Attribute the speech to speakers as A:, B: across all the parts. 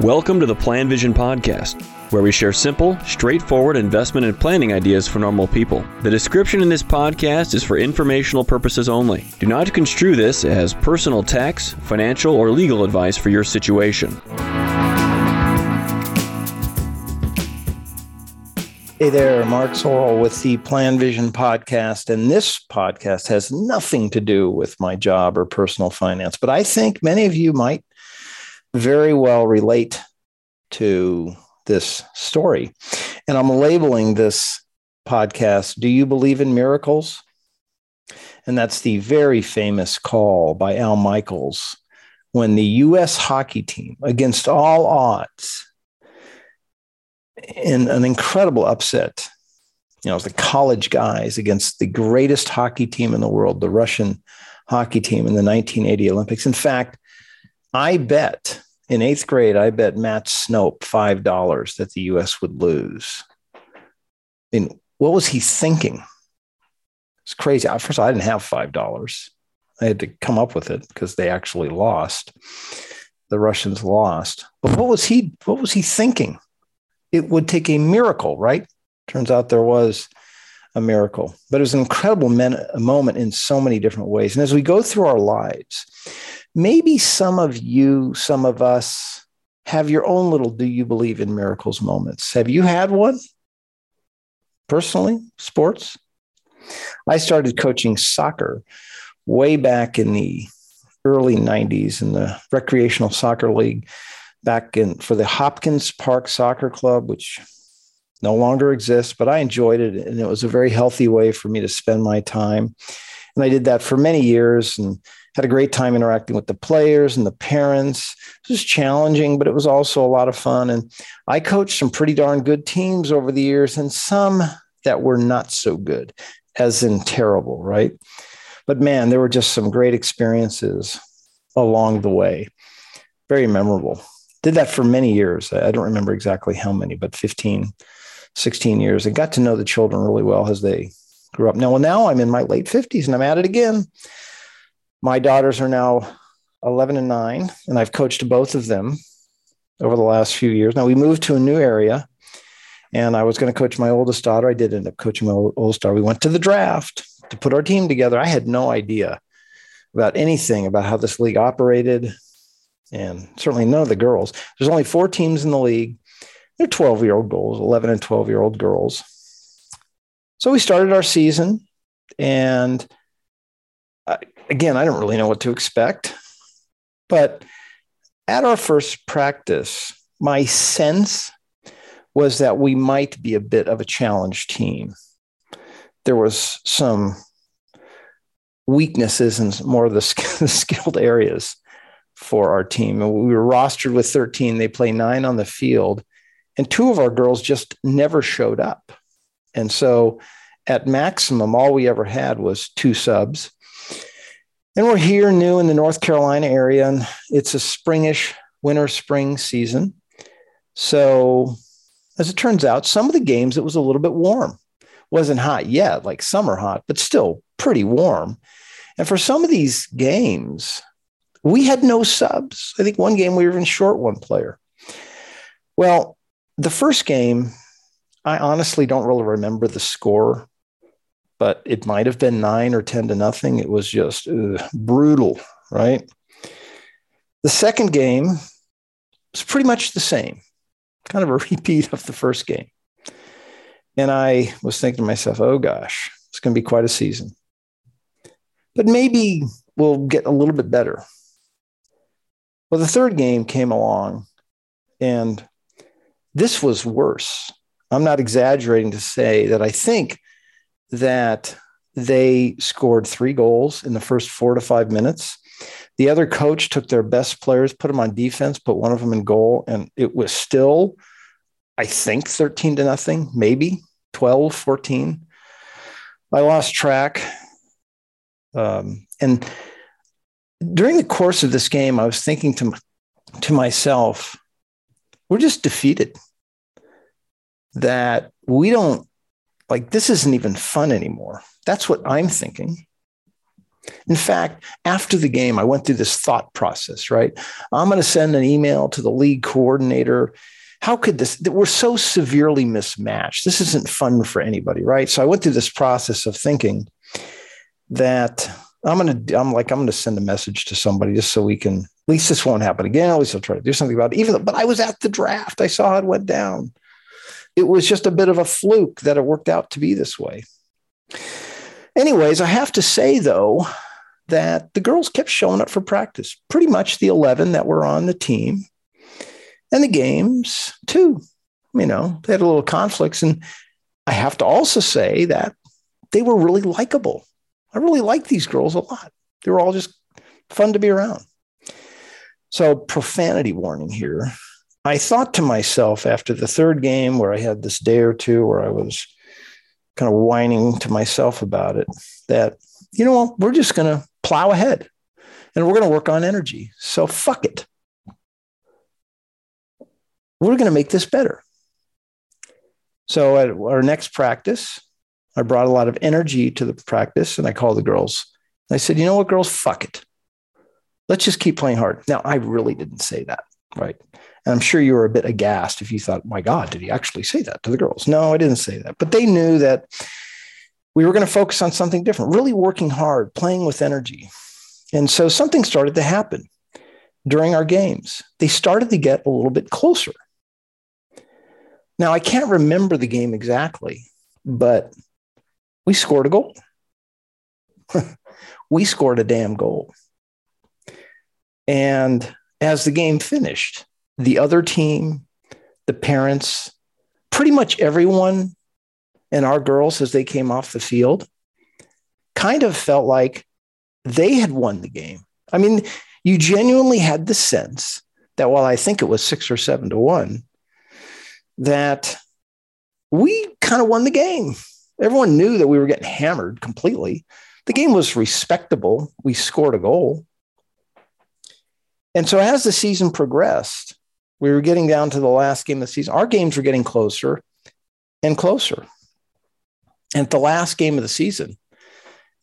A: Welcome to the PlanVision Podcast, where we share simple, straightforward investment and planning ideas for normal people. The description in this podcast is for informational purposes only. Do not construe this as personal tax, financial, or legal advice for your situation.
B: Hey there, Mark Sorrell with the PlanVision podcast. And this podcast has nothing to do with my job or personal finance, but I think many of you might very well relate to this story. And I'm labeling this podcast, Do You Believe in Miracles? And that's the very famous call by Al Michaels when the US hockey team, against all odds, in an incredible upset. You know, the college guys against the greatest hockey team in the world, the Russian hockey team in the 1980 Olympics. In fact, I bet in eighth grade, I bet Matt Snope $5 that the US would lose. I mean, what was he thinking? It's crazy. First of all, I didn't have $5. I had to come up with it because they actually lost. The Russians lost. But what was he what was he thinking? it would take a miracle, right? Turns out there was a miracle, but it was an incredible men- moment in so many different ways. And as we go through our lives, maybe some of you, some of us have your own little do you believe in miracles moments. Have you had one personally, sports? I started coaching soccer way back in the early 90s in the recreational soccer league back in for the Hopkins Park Soccer Club, which no longer exists, but I enjoyed it. And it was a very healthy way for me to spend my time. And I did that for many years and had a great time interacting with the players and the parents. It was challenging, but it was also a lot of fun. And I coached some pretty darn good teams over the years and some that were not so good, as in terrible, right? But man, there were just some great experiences along the way. Very memorable did that for many years. I don't remember exactly how many, but 15, 16 years and got to know the children really well as they grew up. Now, well, now I'm in my late 50s and I'm at it again. My daughters are now 11 and 9, and I've coached both of them over the last few years. Now, we moved to a new area, and I was going to coach my oldest daughter. I did end up coaching my oldest daughter. We went to the draft to put our team together. I had no idea about anything about how this league operated, and certainly none of the girls. There's only four teams in the league. They're 12 year old girls, 11 and 12 year old girls. So we started our season, and I, again, I don't really know what to expect. But at our first practice, my sense was that we might be a bit of a challenge team. There was some weaknesses in more of the skilled areas for our team. And we were rostered with 13. They play nine on the field. And two of our girls just never showed up. And so at maximum, all we ever had was two subs. And we're here new in the North Carolina area, and it's a springish winter spring season. So, as it turns out, some of the games it was a little bit warm. Wasn't hot yet, like summer hot, but still pretty warm. And for some of these games, we had no subs. I think one game we were even short one player. Well, the first game, I honestly don't really remember the score, but it might have been nine or 10 to nothing. It was just ugh, brutal, right? The second game was pretty much the same, kind of a repeat of the first game. And I was thinking to myself, oh gosh, it's going to be quite a season. But maybe we'll get a little bit better. Well, the third game came along, and this was worse. I'm not exaggerating to say that I think that they scored three goals in the first four to five minutes. The other coach took their best players, put them on defense, put one of them in goal, and it was still, I think, 13 to nothing, maybe 12, 14. I lost track. Um, and during the course of this game, I was thinking to, to myself, we're just defeated. That we don't like this isn't even fun anymore. That's what I'm thinking. In fact, after the game, I went through this thought process, right? I'm going to send an email to the league coordinator. How could this? We're so severely mismatched. This isn't fun for anybody, right? So I went through this process of thinking that I'm going to, I'm like, I'm going to send a message to somebody just so we can, at least this won't happen again. At least I'll try to do something about it. Even though, but I was at the draft. I saw how it went down. It was just a bit of a fluke that it worked out to be this way. Anyways, I have to say though that the girls kept showing up for practice, pretty much the 11 that were on the team and the games too. You know, they had a little conflicts. And I have to also say that they were really likable. I really like these girls a lot. They were all just fun to be around. So, profanity warning here. I thought to myself after the third game, where I had this day or two where I was kind of whining to myself about it that, you know, we're just going to plow ahead and we're going to work on energy. So fuck it. We're going to make this better. So at our next practice, I brought a lot of energy to the practice and I called the girls. I said, you know what, girls, fuck it. Let's just keep playing hard. Now, I really didn't say that, right? And I'm sure you were a bit aghast if you thought, my God, did he actually say that to the girls? No, I didn't say that. But they knew that we were going to focus on something different, really working hard, playing with energy. And so something started to happen during our games. They started to get a little bit closer. Now, I can't remember the game exactly, but we scored a goal. we scored a damn goal. And as the game finished, the other team, the parents, pretty much everyone and our girls as they came off the field kind of felt like they had won the game. I mean, you genuinely had the sense that while I think it was six or seven to one, that we kind of won the game. Everyone knew that we were getting hammered completely. The game was respectable. We scored a goal. And so as the season progressed, we were getting down to the last game of the season. Our games were getting closer and closer. And at the last game of the season,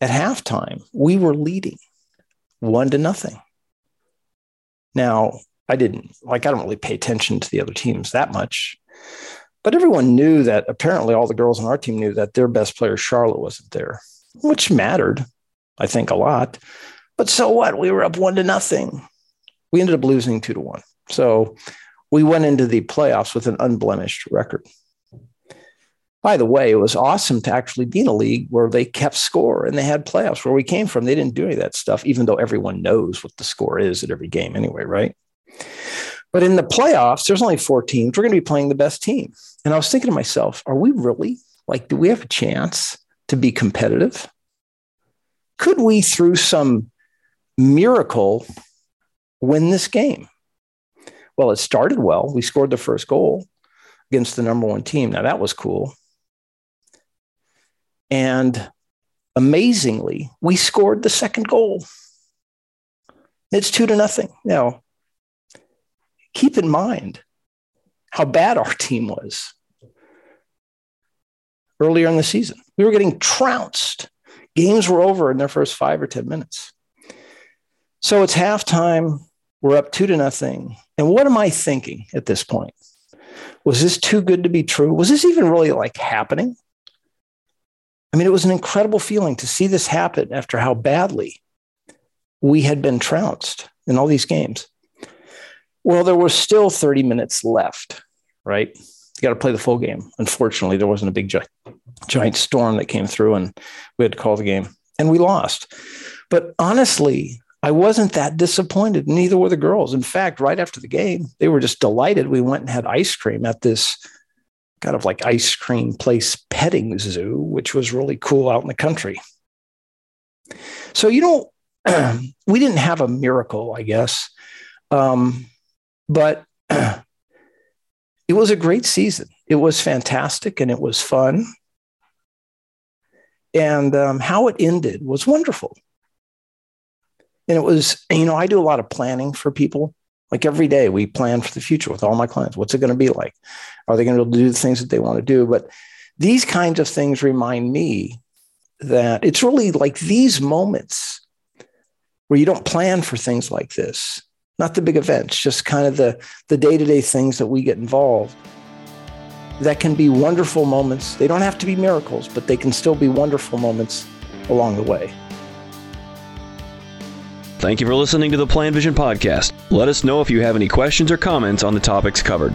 B: at halftime, we were leading one to nothing. Now, I didn't like, I don't really pay attention to the other teams that much, but everyone knew that apparently all the girls on our team knew that their best player, Charlotte, wasn't there, which mattered, I think, a lot. But so what? We were up one to nothing. We ended up losing two to one. So we went into the playoffs with an unblemished record. By the way, it was awesome to actually be in a league where they kept score and they had playoffs where we came from. They didn't do any of that stuff, even though everyone knows what the score is at every game anyway, right? But in the playoffs, there's only four teams. We're going to be playing the best team. And I was thinking to myself, are we really like, do we have a chance to be competitive? Could we, through some miracle, win this game? Well, it started well. We scored the first goal against the number one team. Now, that was cool. And amazingly, we scored the second goal. It's two to nothing. Now, keep in mind how bad our team was earlier in the season. We were getting trounced. Games were over in their first five or 10 minutes. So it's halftime. We're up two to nothing. And what am I thinking at this point? Was this too good to be true? Was this even really like happening? I mean, it was an incredible feeling to see this happen after how badly we had been trounced in all these games. Well, there was still 30 minutes left, right? You got to play the full game. Unfortunately, there wasn't a big giant, giant storm that came through and we had to call the game and we lost. But honestly, I wasn't that disappointed. Neither were the girls. In fact, right after the game, they were just delighted. We went and had ice cream at this kind of like ice cream place petting zoo, which was really cool out in the country. So, you know, we didn't have a miracle, I guess, um, but it was a great season. It was fantastic and it was fun. And um, how it ended was wonderful. And it was, you know, I do a lot of planning for people. Like every day, we plan for the future with all my clients. What's it going to be like? Are they going to be able to do the things that they want to do? But these kinds of things remind me that it's really like these moments where you don't plan for things like this, not the big events, just kind of the, the day-to-day things that we get involved. That can be wonderful moments. They don't have to be miracles, but they can still be wonderful moments along the way.
A: Thank you for listening to the PlanVision podcast. Let us know if you have any questions or comments on the topics covered.